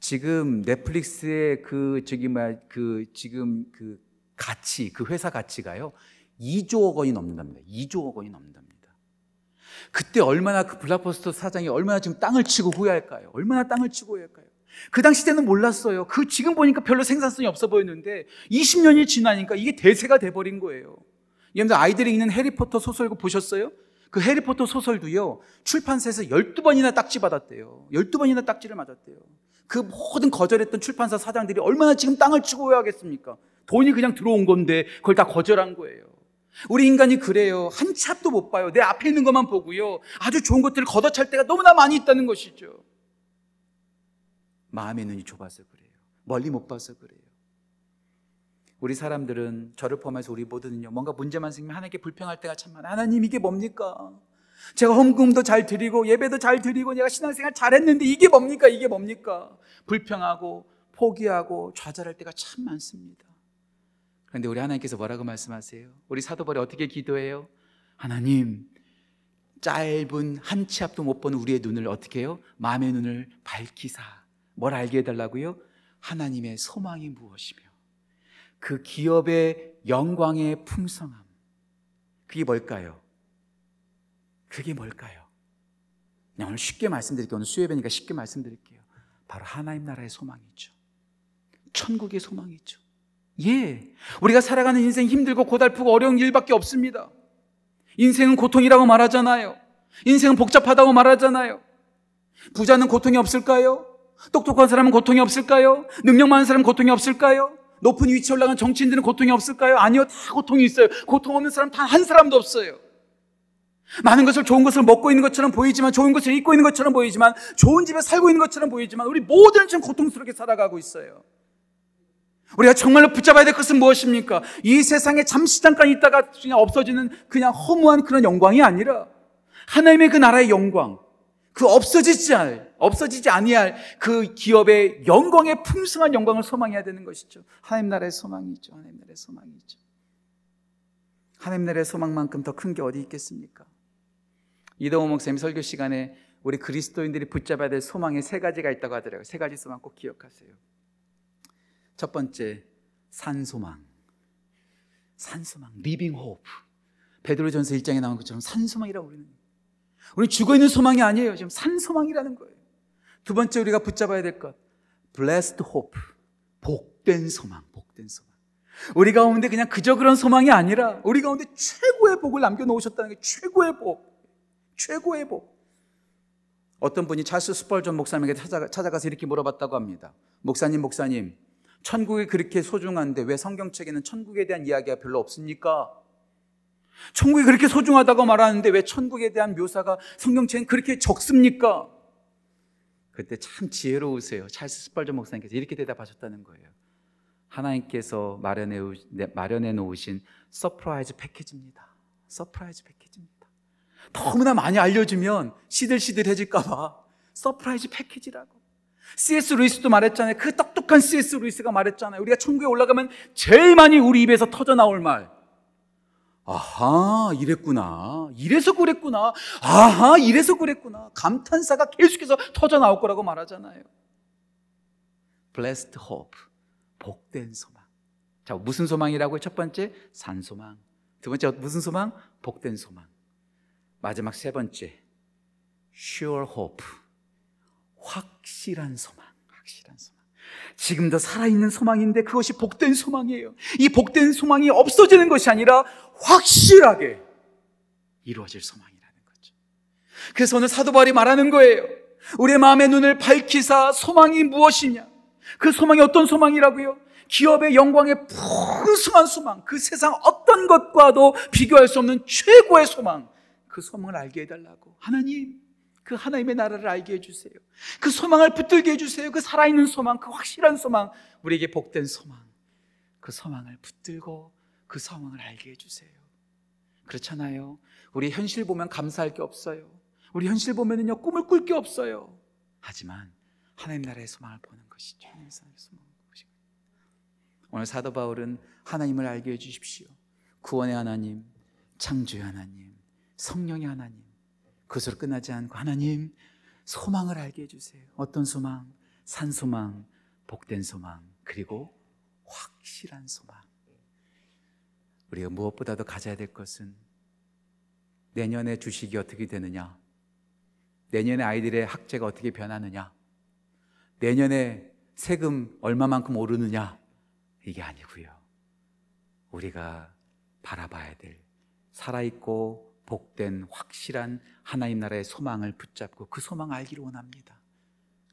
지금 넷플릭스의 그 저기 뭐그 지금 그 가치 그 회사 가치가요 2조억 원이 넘는답니다. 2조억 원이 넘는답니다. 그때 얼마나 그 블락버스터 사장이 얼마나 지금 땅을 치고 후회할까요? 얼마나 땅을 치고 후회할까요? 그 당시 때는 몰랐어요. 그 지금 보니까 별로 생산성이 없어 보였는데 20년이 지나니까 이게 대세가 돼버린 거예요. 여러분들 아이들이 읽는 해리포터 소설고 보셨어요? 그 해리포터 소설도요, 출판사에서 12번이나 딱지 받았대요. 12번이나 딱지를 맞았대요. 그 모든 거절했던 출판사 사장들이 얼마나 지금 땅을 치고 해야겠습니까? 돈이 그냥 들어온 건데 그걸 다 거절한 거예요. 우리 인간이 그래요. 한치 앞도 못 봐요. 내 앞에 있는 것만 보고요. 아주 좋은 것들을 걷어찰 때가 너무나 많이 있다는 것이죠. 마음의 눈이 좁아서 그래요. 멀리 못 봐서 그래요. 우리 사람들은 저를 포함해서 우리 모두는요, 뭔가 문제만 생기면 하나님께 불평할 때가 참 많아요. 하나님, 이게 뭡니까? 제가 헌금도 잘 드리고, 예배도 잘 드리고, 내가 신앙생활 잘했는데, 이게 뭡니까? 이게 뭡니까? 불평하고, 포기하고, 좌절할 때가 참 많습니다. 그런데 우리 하나님께서 뭐라고 말씀하세요? 우리 사도벌이 어떻게 기도해요? 하나님, 짧은 한 치 앞도 못 보는 우리의 눈을 어떻게 해요? 마음의 눈을 밝히사. 뭘 알게 해달라고요? 하나님의 소망이 무엇이며, 그 기업의 영광의 풍성함. 그게 뭘까요? 그게 뭘까요? 그냥 오늘 쉽게 말씀드릴게요. 오늘 수요배니까 쉽게 말씀드릴게요. 바로 하나님 나라의 소망이죠. 천국의 소망이죠. 예. 우리가 살아가는 인생 힘들고 고달프고 어려운 일밖에 없습니다. 인생은 고통이라고 말하잖아요. 인생은 복잡하다고 말하잖아요. 부자는 고통이 없을까요? 똑똑한 사람은 고통이 없을까요? 능력 많은 사람은 고통이 없을까요? 높은 위치에 올라간 정치인들은 고통이 없을까요? 아니요, 다 고통이 있어요. 고통 없는 사람 단 한 사람도 없어요. 많은 것을 좋은 것을 먹고 있는 것처럼 보이지만, 좋은 것을 입고 있는 것처럼 보이지만, 좋은 집에 살고 있는 것처럼 보이지만, 우리 모두는 지금 고통스럽게 살아가고 있어요. 우리가 정말로 붙잡아야 될 것은 무엇입니까? 이 세상에 잠시 잠깐 있다가 그냥 없어지는 그냥 허무한 그런 영광이 아니라, 하나님의 그 나라의 영광, 그 없어지지 않을, 없어지지 아니할 그 기업의 영광의 풍성한 영광을 소망해야 되는 것이죠. 하나님 나라의 소망이죠. 하나님 나라의 소망이죠. 하나님 나라의 소망만큼 더 큰 게 어디 있겠습니까? 이동호 목사님 설교 시간에 우리 그리스도인들이 붙잡아야 될 소망이 세 가지가 있다고 하더라고요. 세 가지 소망 꼭 기억하세요. 첫 번째, 산소망. 산소망, living hope. 베드로전서 1장에 나온 것처럼 산소망이라고 우리는. 우리 죽어 있는 소망이 아니에요. 지금 산 소망이라는 거예요. 두 번째 우리가 붙잡아야 될 것. blessed hope. 복된 소망, 복된 소망. 우리 가운데 그냥 그저 그런 소망이 아니라 우리 가운데 최고의 복을 남겨 놓으셨다는 게 최고의 복. 최고의 복. 어떤 분이 찰스 스펄전 목사님에게 찾아가, 찾아가서 이렇게 물어봤다고 합니다. 목사님, 목사님, 천국이 그렇게 소중한데 왜 성경책에는 천국에 대한 이야기가 별로 없습니까? 천국이 그렇게 소중하다고 말하는데 왜 천국에 대한 묘사가 성경책엔 그렇게 적습니까? 그때 참 지혜로우세요. 찰스 스펄전 목사님께서 이렇게 대답하셨다는 거예요. 하나님께서 마련해, 마련해 놓으신 surprise package입니다. surprise package입니다. 너무나 많이 알려주면 시들시들해질까봐 surprise package라고. C.S. 루이스도 말했잖아요. 그 똑똑한 C.S. 루이스가 말했잖아요. 우리가 천국에 올라가면 제일 많이 우리 입에서 터져 나올 말. 아하, 이랬구나. 이래서 그랬구나. 아하, 이래서 그랬구나. 감탄사가 계속해서 터져 나올 거라고 말하잖아요. Blessed hope. 복된 소망. 자, 무슨 소망이라고요? 첫 번째, 산소망. 두 번째, 무슨 소망? 복된 소망. 마지막 세 번째, sure hope. 확실한 소망. 확실한 소망. 지금도 살아있는 소망인데 그것이 복된 소망이에요. 이 복된 소망이 없어지는 것이 아니라 확실하게 이루어질 소망이라는 거죠. 그래서 오늘 사도 바울이 말하는 거예요. 우리의 마음의 눈을 밝히사 소망이 무엇이냐? 그 소망이 어떤 소망이라고요? 기업의 영광의 풍성한 소망, 그 세상 어떤 것과도 비교할 수 없는 최고의 소망, 그 소망을 알게 해달라고. 하나님, 그 하나님의 나라를 알게 해주세요. 그 소망을 붙들게 해주세요. 그 살아있는 소망, 그 확실한 소망, 우리에게 복된 소망. 그 소망을 붙들고 그 소망을 알게 해주세요. 그렇잖아요. 우리 현실 보면 감사할 게 없어요. 우리 현실 보면은요, 꿈을 꿀 게 없어요. 하지만 하나님 나라의 소망을 보는 것이죠. 하나님의 소망을 보는 것이죠. 오늘 사도 바울은 하나님을 알게 해주십시오. 구원의 하나님, 창조의 하나님, 성령의 하나님. 그것으로 끝나지 않고 하나님 소망을 알게 해주세요. 어떤 소망? 산 소망, 복된 소망, 그리고 확실한 소망. 우리가 무엇보다도 가져야 될 것은 내년에 주식이 어떻게 되느냐? 내년에 아이들의 학제가 어떻게 변하느냐? 내년에 세금 얼마만큼 오르느냐? 이게 아니고요. 우리가 바라봐야 될 살아있고 복된 확실한 하나님 나라의 소망을 붙잡고 그 소망 알기를 원합니다.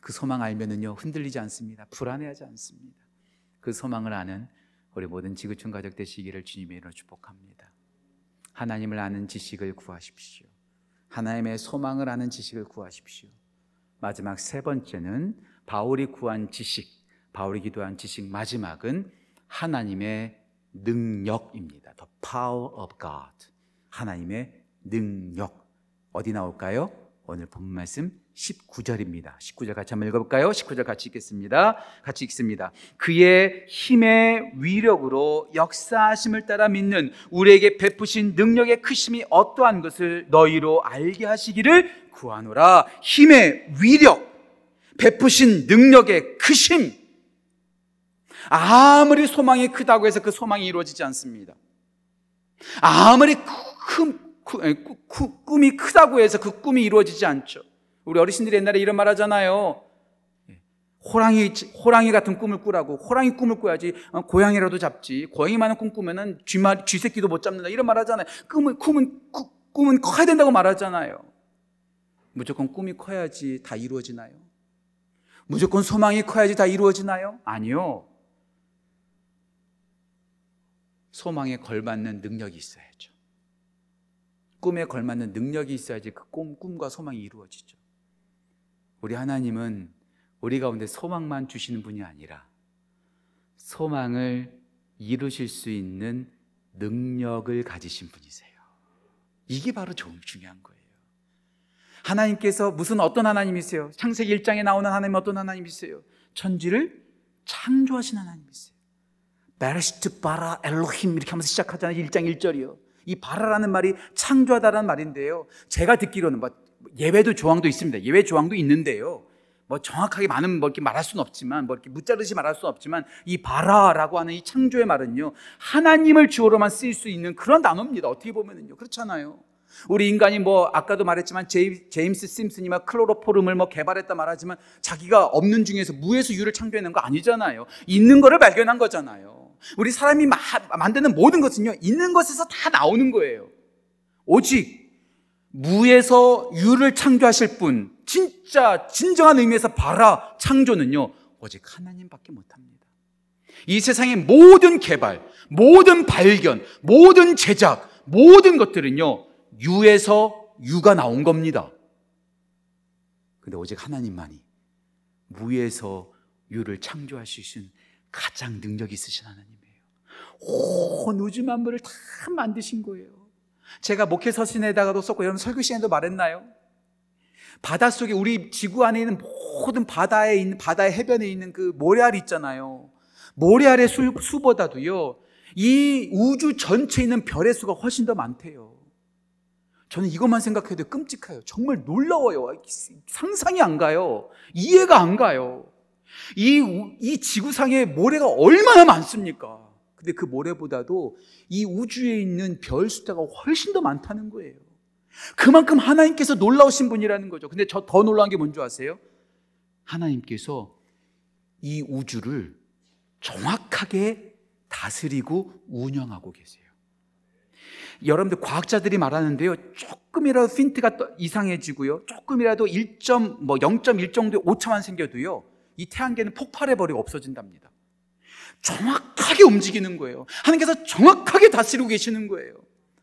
그 소망 알면은요 흔들리지 않습니다. 불안해하지 않습니다. 그 소망을 아는 우리 모든 지구촌 가족 되시기를 주님의 이름으로 축복합니다. 하나님을 아는 지식을 구하십시오. 하나님의 소망을 아는 지식을 구하십시오. 마지막 세 번째는 바울이 구한 지식, 바울이 기도한 지식 마지막은 하나님의 능력입니다. The power of God. 하나님의 능력. 어디 나올까요? 오늘 본 말씀 19절입니다. 19절 같이 한번 읽어볼까요? 19절 같이 읽겠습니다. 같이 읽습니다. 그의 힘의 위력으로 역사하심을 따라 믿는 우리에게 베푸신 능력의 크심이 어떠한 것을 너희로 알게 하시기를 구하노라. 힘의 위력, 베푸신 능력의 크심. 아무리 소망이 크다고 해서 그 소망이 이루어지지 않습니다. 아무리 큰, 꿈이 크다고 해서 그 꿈이 이루어지지 않죠. 우리 어르신들이 옛날에 이런 말 하잖아요. 호랑이, 호랑이 같은 꿈을 꾸라고. 호랑이 꿈을 꿔야지. 어, 고양이라도 잡지. 고양이만한 꿈 꾸면은 쥐말, 쥐새끼도 못 잡는다. 이런 말 하잖아요. 꿈은, 꿈은, 꾸, 꿈은 커야 된다고 말하잖아요. 무조건 꿈이 커야지 다 이루어지나요? 무조건 소망이 커야지 다 이루어지나요? 아니요. 소망에 걸맞는 능력이 있어야죠. 꿈에 걸맞는 능력이 있어야지 그 꿈, 꿈과 소망이 이루어지죠. 우리 하나님은 우리 가운데 소망만 주시는 분이 아니라 소망을 이루실 수 있는 능력을 가지신 분이세요. 이게 바로 중요한 거예요. 하나님께서 무슨 어떤 하나님이세요? 창세기 1장에 나오는 하나님 어떤 하나님이세요? 천지를 창조하신 하나님이세요. 베르시트 바라 엘로힘 이렇게 하면서 시작하잖아요. 1장 1절이요. 이 바라라는 말이 창조하다라는 말인데요. 제가 듣기로는 뭐 예외도 조항도 있습니다. 예외 조항도 있는데요. 뭐 정확하게 많은 뭐 이렇게 말할 수는 없지만 뭐 이렇게 무자르시 말할 수는 없지만 이 바라라고 하는 이 창조의 말은요 하나님을 주어로만 쓰일 수 있는 그런 단어입니다. 어떻게 보면은요 그렇잖아요. 우리 인간이 뭐 아까도 말했지만 제임스 심슨이 막 클로로포름을 뭐 개발했다 말하지만 자기가 없는 중에서 무에서 유를 창조해낸 거 아니잖아요. 있는 거를 발견한 거잖아요. 우리 사람이 마, 만드는 모든 것은요 있는 것에서 다 나오는 거예요. 오직 무에서 유를 창조하실 분, 진짜 진정한 의미에서 바라 창조는요 오직 하나님밖에 못합니다. 이 세상의 모든 개발, 모든 발견, 모든 제작, 모든 것들은요 유에서 유가 나온 겁니다. 근데 오직 하나님만이 무에서 유를 있는 가장 능력 있으신 하나님이에요. 온 우주 만물을 다 만드신 거예요. 제가 목회 서신에다가도 썼고 여러분 설교 시간에도 말했나요? 바닷속에 우리 지구 안에 있는 모든 바다에 있는 바다의 해변에 있는 그 모래알 있잖아요. 모래알의 수, 수보다도요. 이 우주 전체에 있는 별의 수가 훨씬 더 많대요. 저는 이것만 생각해도 끔찍해요. 정말 놀라워요. 상상이 안 가요. 이해가 안 가요. 이, 이 지구상에 모래가 얼마나 많습니까? 근데 그 모래보다도 이 우주에 있는 별 숫자가 훨씬 더 많다는 거예요. 그만큼 하나님께서 놀라우신 분이라는 거죠. 근데 저 더 놀라운 게 뭔지 아세요? 하나님께서 이 우주를 정확하게 다스리고 운영하고 계세요. 여러분들 과학자들이 말하는데요. 조금이라도 핀트가 이상해지고요. 조금이라도 1. 뭐0.1 정도의 오차만 생겨도요. 이 태양계는 폭발해 버리고 없어진답니다. 정확하게 움직이는 거예요. 하나님께서 정확하게 다스리고 계시는 거예요.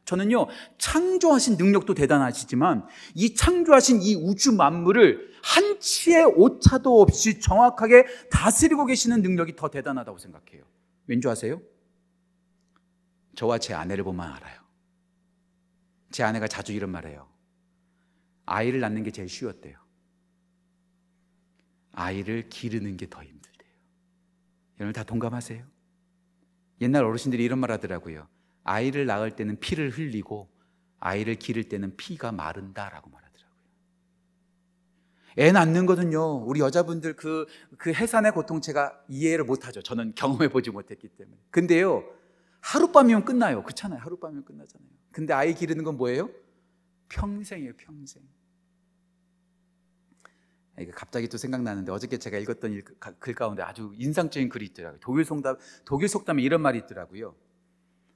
저는요, 창조하신 능력도 대단하시지만 이 창조하신 이 우주 만물을 한 치의 오차도 없이 정확하게 다스리고 계시는 능력이 더 대단하다고 생각해요. 왠지 아세요? 저와 제 아내를 보면 알아요. 제 아내가 자주 이런 말해요. 아이를 낳는 게 제일 쉬웠대요. 아이를 기르는 게 더 힘들대요. 여러분 다 동감하세요? 옛날 어르신들이 이런 말 하더라고요. 아이를 낳을 때는 피를 흘리고 아이를 기를 때는 피가 마른다라고 말하더라고요. 애 낳는 거는요, 우리 여자분들 그, 그 해산의 고통 제가 이해를 못하죠. 저는 경험해보지 못했기 때문에. 근데요, 하룻밤이면 끝나요. 그렇잖아요. 하룻밤이면 끝나잖아요. 근데 아이 기르는 건 뭐예요? 평생이에요, 평생. 갑자기 또 생각나는데 어저께 제가 읽었던 글 가운데 아주 인상적인 글이 있더라고요. 독일 속담, 독일 속담에 이런 말이 있더라고요.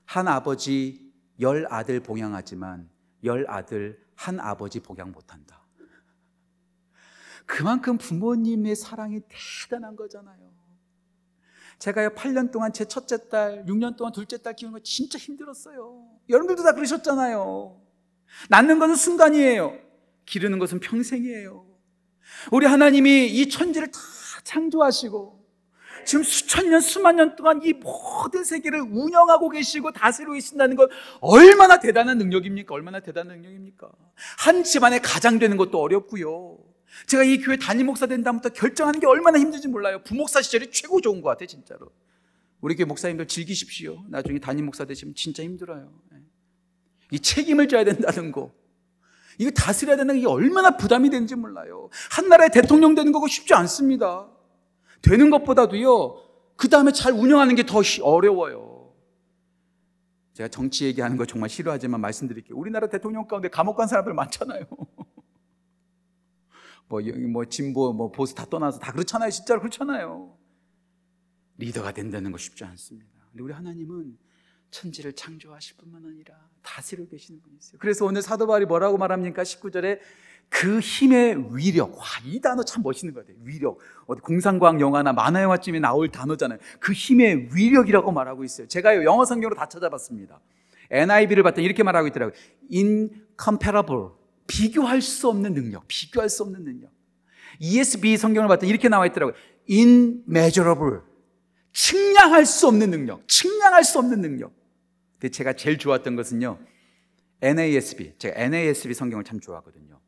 한 아버지 열 아들 봉양하지만 열 아들 한 아버지 봉양 못한다. 그만큼 부모님의 사랑이 대단한 거잖아요. 제가요, 8년 동안 제 첫째 딸, 6년 동안 둘째 딸 키우는 거 진짜 힘들었어요. 여러분들도 다 그러셨잖아요. 낳는 것은 순간이에요. 기르는 것은 평생이에요. 우리 하나님이 이 천지를 다 창조하시고, 지금 수천 년, 수만 년 동안 이 모든 세계를 운영하고 계시고 다스리고 계신다는 건 얼마나 대단한 능력입니까? 얼마나 대단한 능력입니까? 한 집안에 가장 되는 것도 어렵고요. 제가 이 교회 담임 목사 된 다음부터 결정하는 게 얼마나 힘든지 몰라요. 부목사 시절이 최고 좋은 것 같아요, 진짜로. 우리 교회 목사님들 즐기십시오. 나중에 담임 목사 되시면 진짜 힘들어요. 예. 이 책임을 져야 된다는 거. 이거 다스려야 되는 게 얼마나 부담이 되는지 몰라요. 한 나라의 대통령 되는 거가 쉽지 않습니다. 되는 것보다도요, 그 다음에 잘 운영하는 게 더 어려워요. 제가 정치 얘기하는 거 정말 싫어하지만 말씀드릴게요. 우리나라 대통령 가운데 감옥 간 사람들 많잖아요. 뭐, 뭐, 진보, 뭐, 보수 다 떠나서 다 그렇잖아요. 진짜로 그렇잖아요. 리더가 된다는 거 쉽지 않습니다. 근데 우리 하나님은 천지를 창조하실 뿐만 아니라 다스리고 계시는 분이세요. 그래서 오늘 사도 바울이 뭐라고 말합니까? 19절에 그 힘의 위력. 와, 이 단어 참 멋있는 것 같아요. 위력. 어디 공상과학 영화나 만화 영화쯤에 나올 단어잖아요. 그 힘의 위력이라고 말하고 있어요. 제가 영어 성경으로 다 찾아봤습니다. NIV를 봤더니 이렇게 말하고 있더라고요. incomparable. 비교할 수 없는 능력, 비교할 수 없는 능력. ESB 성경을 봤더니 이렇게 나와 있더라고요. immeasurable. 측량할 수 없는 능력, 측량할 수 없는 능력. 근데 제가 제일 좋았던 것은요. NASB. 제가 NASB 성경을 참 좋아하거든요.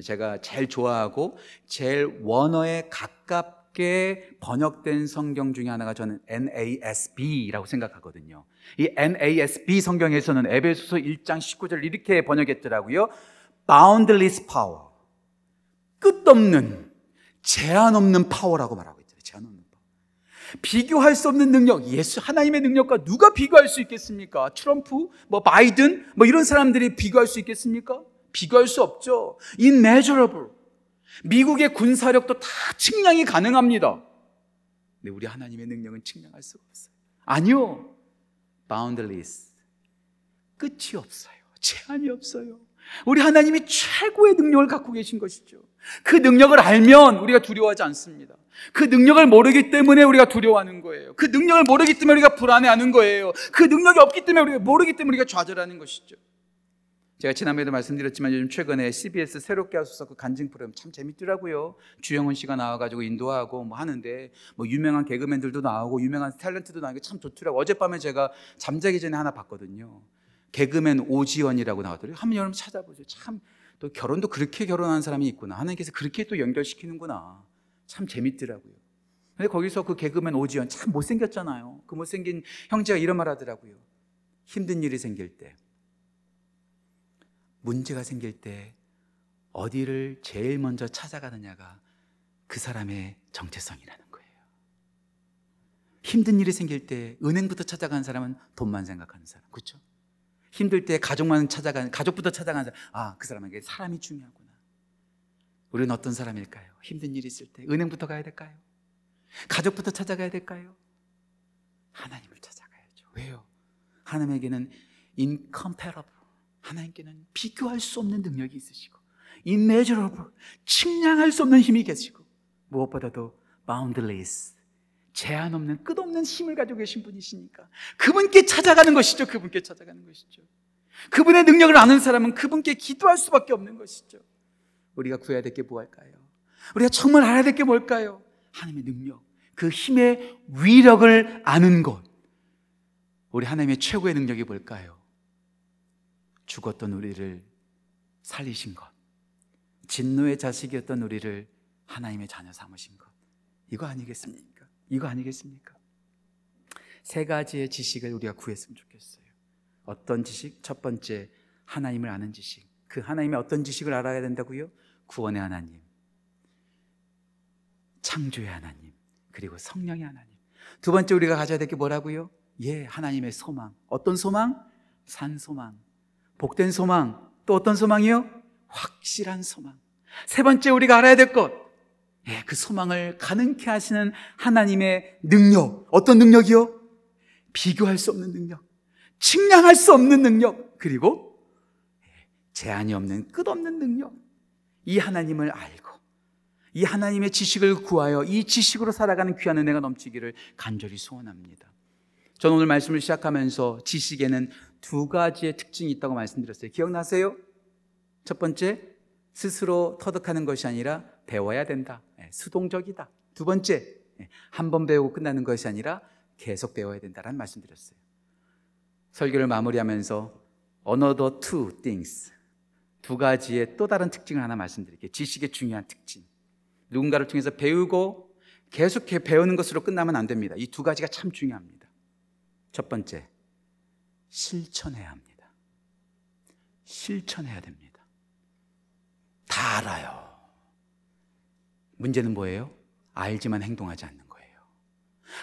제가 제일 좋아하고 제일 원어에 가깝게 번역된 성경 중에 하나가 저는 NASB라고 생각하거든요. 이 NASB 성경에서는 에베소서 1장 19절 이렇게 번역했더라고요. Boundless power. 끝없는 제한 없는 파워라고 말하고 있잖아요. 비교할 수 없는 능력, 예수 하나님의 능력과 누가 비교할 수 있겠습니까? 트럼프, 뭐 바이든, 뭐 이런 사람들이 비교할 수 있겠습니까? 비교할 수 없죠. immeasurable. 미국의 군사력도 다 측량이 가능합니다. 근데 우리 하나님의 능력은 측량할 수가 없어요. 아니요. boundless. 끝이 없어요. 제한이 없어요. 우리 하나님이 최고의 능력을 갖고 계신 것이죠. 그 능력을 알면 우리가 두려워하지 않습니다. 그 능력을 모르기 때문에 우리가 두려워하는 거예요. 그 능력을 모르기 때문에 우리가 불안해하는 거예요. 그 능력이 없기 때문에 우리가 모르기 때문에 우리가 좌절하는 것이죠. 제가 지난번에도 말씀드렸지만 요즘 최근에 CBS 새롭게 하소서 그 간증 프로그램 참 재밌더라고요. 주영훈 씨가 나와가지고 인도하고 뭐 하는데 뭐 유명한 개그맨들도 나오고 유명한 탤런트도 나오고 참 좋더라고요. 어젯밤에 제가 잠자기 전에 하나 봤거든요. 개그맨 오지원이라고 나왔더라고요. 한번 여러분 찾아보세요. 참 또 결혼도 그렇게 결혼한 사람이 있구나. 하나님께서 그렇게 또 연결시키는구나. 참 재밌더라고요. 근데 거기서 그 개그맨 오지원 참 못생겼잖아요. 그 못생긴 형제가 이런 말 하더라고요. 힘든 일이 생길 때, 문제가 생길 때 어디를 제일 먼저 찾아가느냐가 그 사람의 정체성이라는 거예요. 힘든 일이 생길 때 은행부터 찾아가는 사람은 돈만 생각하는 사람. 그렇죠? 힘들 때 가족만 찾아가는 가족부터 찾아가는 사람. 아, 그 사람에게 사람이 중요하구나. 우리는 어떤 사람일까요? 힘든 일이 있을 때 은행부터 가야 될까요? 가족부터 찾아가야 될까요? 하나님을 찾아가야죠. 왜요? 하나님에게는 incomparable 하나님께는 비교할 수 없는 능력이 있으시고 immeasurable 측량할 수 없는 힘이 계시고 무엇보다도 boundless 제한 없는 끝없는 힘을 가지고 계신 분이시니까 그분께 찾아가는 것이죠. 그분께 찾아가는 것이죠. 그분의 능력을 아는 사람은 그분께 기도할 수밖에 없는 것이죠. 우리가 구해야 될게 뭐할까요? 우리가 정말 알아야 될 게 뭘까요? 하나님의 능력, 그 힘의 위력을 아는 것. 우리 하나님의 최고의 능력이 뭘까요? 죽었던 우리를 살리신 것. 진노의 자식이었던 우리를 하나님의 자녀 삼으신 것. 이거 아니겠습니까? 이거 아니겠습니까? 세 가지의 지식을 우리가 구했으면 좋겠어요. 어떤 지식? 첫 번째, 하나님을 아는 지식. 그 하나님의 어떤 지식을 알아야 된다고요? 구원의 하나님, 창조의 하나님, 그리고 성령의 하나님. 두 번째 우리가 가져야 될 게 뭐라고요? 예, 하나님의 소망. 어떤 소망? 산 소망. 복된 소망. 또 어떤 소망이요? 확실한 소망. 세 번째 우리가 알아야 될 것. 예, 그 소망을 가능케 하시는 하나님의 능력. 어떤 능력이요? 비교할 수 없는 능력. 측량할 수 없는 능력. 그리고 제한이 없는 끝없는 능력. 이 하나님을 알고 이 하나님의 지식을 구하여 이 지식으로 살아가는 귀한 은혜가 넘치기를 간절히 소원합니다. 저는 오늘 말씀을 시작하면서 지식에는 두 가지의 특징이 있다고 말씀드렸어요. 기억나세요? 첫 번째, 스스로 터득하는 것이 아니라 배워야 된다. 예, 수동적이다. 두 번째, 예, 한번 배우고 끝나는 것이 아니라 계속 배워야 된다라는 말씀드렸어요. 설교를 마무리하면서 another two things 두 가지의 또 다른 특징을 하나 말씀드릴게요. 지식의 중요한 특징. 누군가를 통해서 배우고 계속해 배우는 것으로 끝나면 안 됩니다. 이 두 가지가 참 중요합니다. 첫 번째, 실천해야 합니다. 실천해야 됩니다. 다 알아요. 문제는 뭐예요? 알지만 행동하지 않는 거예요.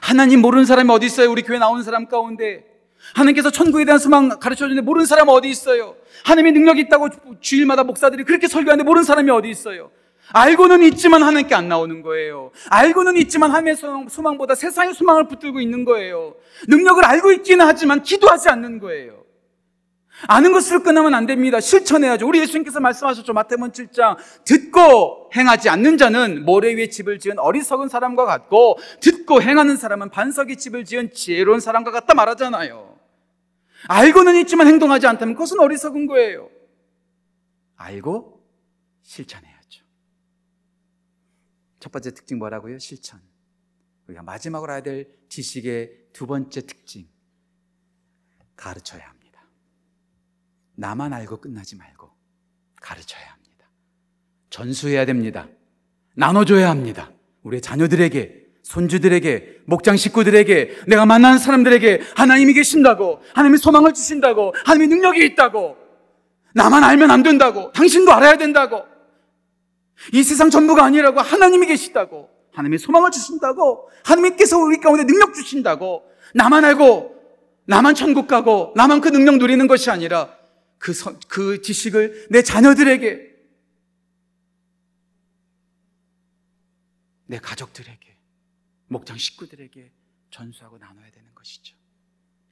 하나님 모르는 사람이 어디 있어요? 우리 교회 나오는 사람 가운데 하나님께서 천국에 대한 소망 가르쳐 주는데 모르는 사람 어디 있어요? 하나님의 능력이 있다고 주일마다 목사들이 그렇게 설교하는데 모르는 사람이 어디 있어요? 알고는 있지만 하나님께 안 나오는 거예요. 알고는 있지만 하나님의 소망보다 세상의 소망을 붙들고 있는 거예요. 능력을 알고 있기는 하지만 기도하지 않는 거예요. 아는 것으로 끝나면 안 됩니다. 실천해야죠. 우리 예수님께서 말씀하셨죠. 마태복음 7장 듣고 행하지 않는 자는 모래 위에 집을 지은 어리석은 사람과 같고 듣고 행하는 사람은 반석이 집을 지은 지혜로운 사람과 같다 말하잖아요. 알고는 있지만 행동하지 않다면 그것은 어리석은 거예요. 알고 실천해야죠. 첫 번째 특징 뭐라고요? 실천. 우리가 마지막으로 해야 될 지식의 두 번째 특징. 가르쳐야 합니다. 나만 알고 끝나지 말고 가르쳐야 합니다. 전수해야 됩니다. 나눠줘야 합니다. 우리의 자녀들에게, 손주들에게, 목장 식구들에게, 내가 만나는 사람들에게 하나님이 계신다고, 하나님이 소망을 주신다고, 하나님이 능력이 있다고, 나만 알면 안 된다고, 당신도 알아야 된다고, 이 세상 전부가 아니라고 하나님이 계시다고, 하나님이 소망을 주신다고, 하나님께서 우리 가운데 능력 주신다고, 나만 알고, 나만 천국 가고, 나만 그 능력 누리는 것이 아니라, 그, 선- 그 지식을 내 자녀들에게, 내 가족들에게, 목장 식구들에게 전수하고 나눠야 되는 것이죠.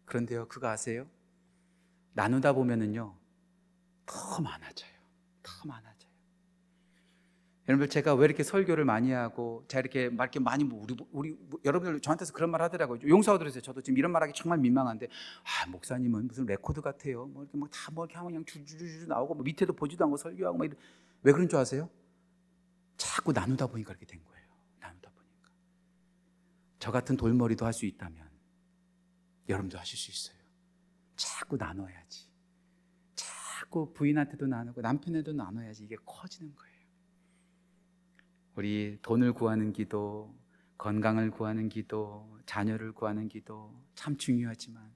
그런데요, 그거 아세요? 나누다 보면은요, 더 많아져요. 더 많아져요. 여러분들 제가 왜 이렇게 설교를 많이 하고 제가 이렇게 말 이렇게 많이 뭐 우리 우리 뭐 여러분들 저한테서 그런 말 하더라고요. 용서하더라고요. 저도 지금 이런 말하기 정말 민망한데 아 목사님은 무슨 레코드 같아요. 뭐 이렇게 뭐다뭐 이렇게 하면 그냥 줄줄줄 나오고 뭐 밑에도 보지도 않고 설교하고 뭐 이런 왜 그런 줄 아세요? 자꾸 나누다 보니까 그렇게 된 거예요. 저 같은 돌머리도 할 수 있다면 여러분도 하실 수 있어요. 자꾸 나눠야지. 자꾸 부인한테도 나누고 남편에도 나눠야지 이게 커지는 거예요. 우리 돈을 구하는 기도, 건강을 구하는 기도, 자녀를 구하는 기도 참 중요하지만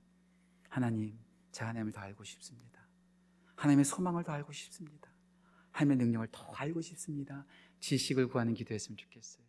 하나님, 제 하나님을 더 알고 싶습니다. 하나님의 소망을 더 알고 싶습니다. 하나님의 능력을 더 알고 싶습니다. 지식을 구하는 기도했으면 좋겠어요.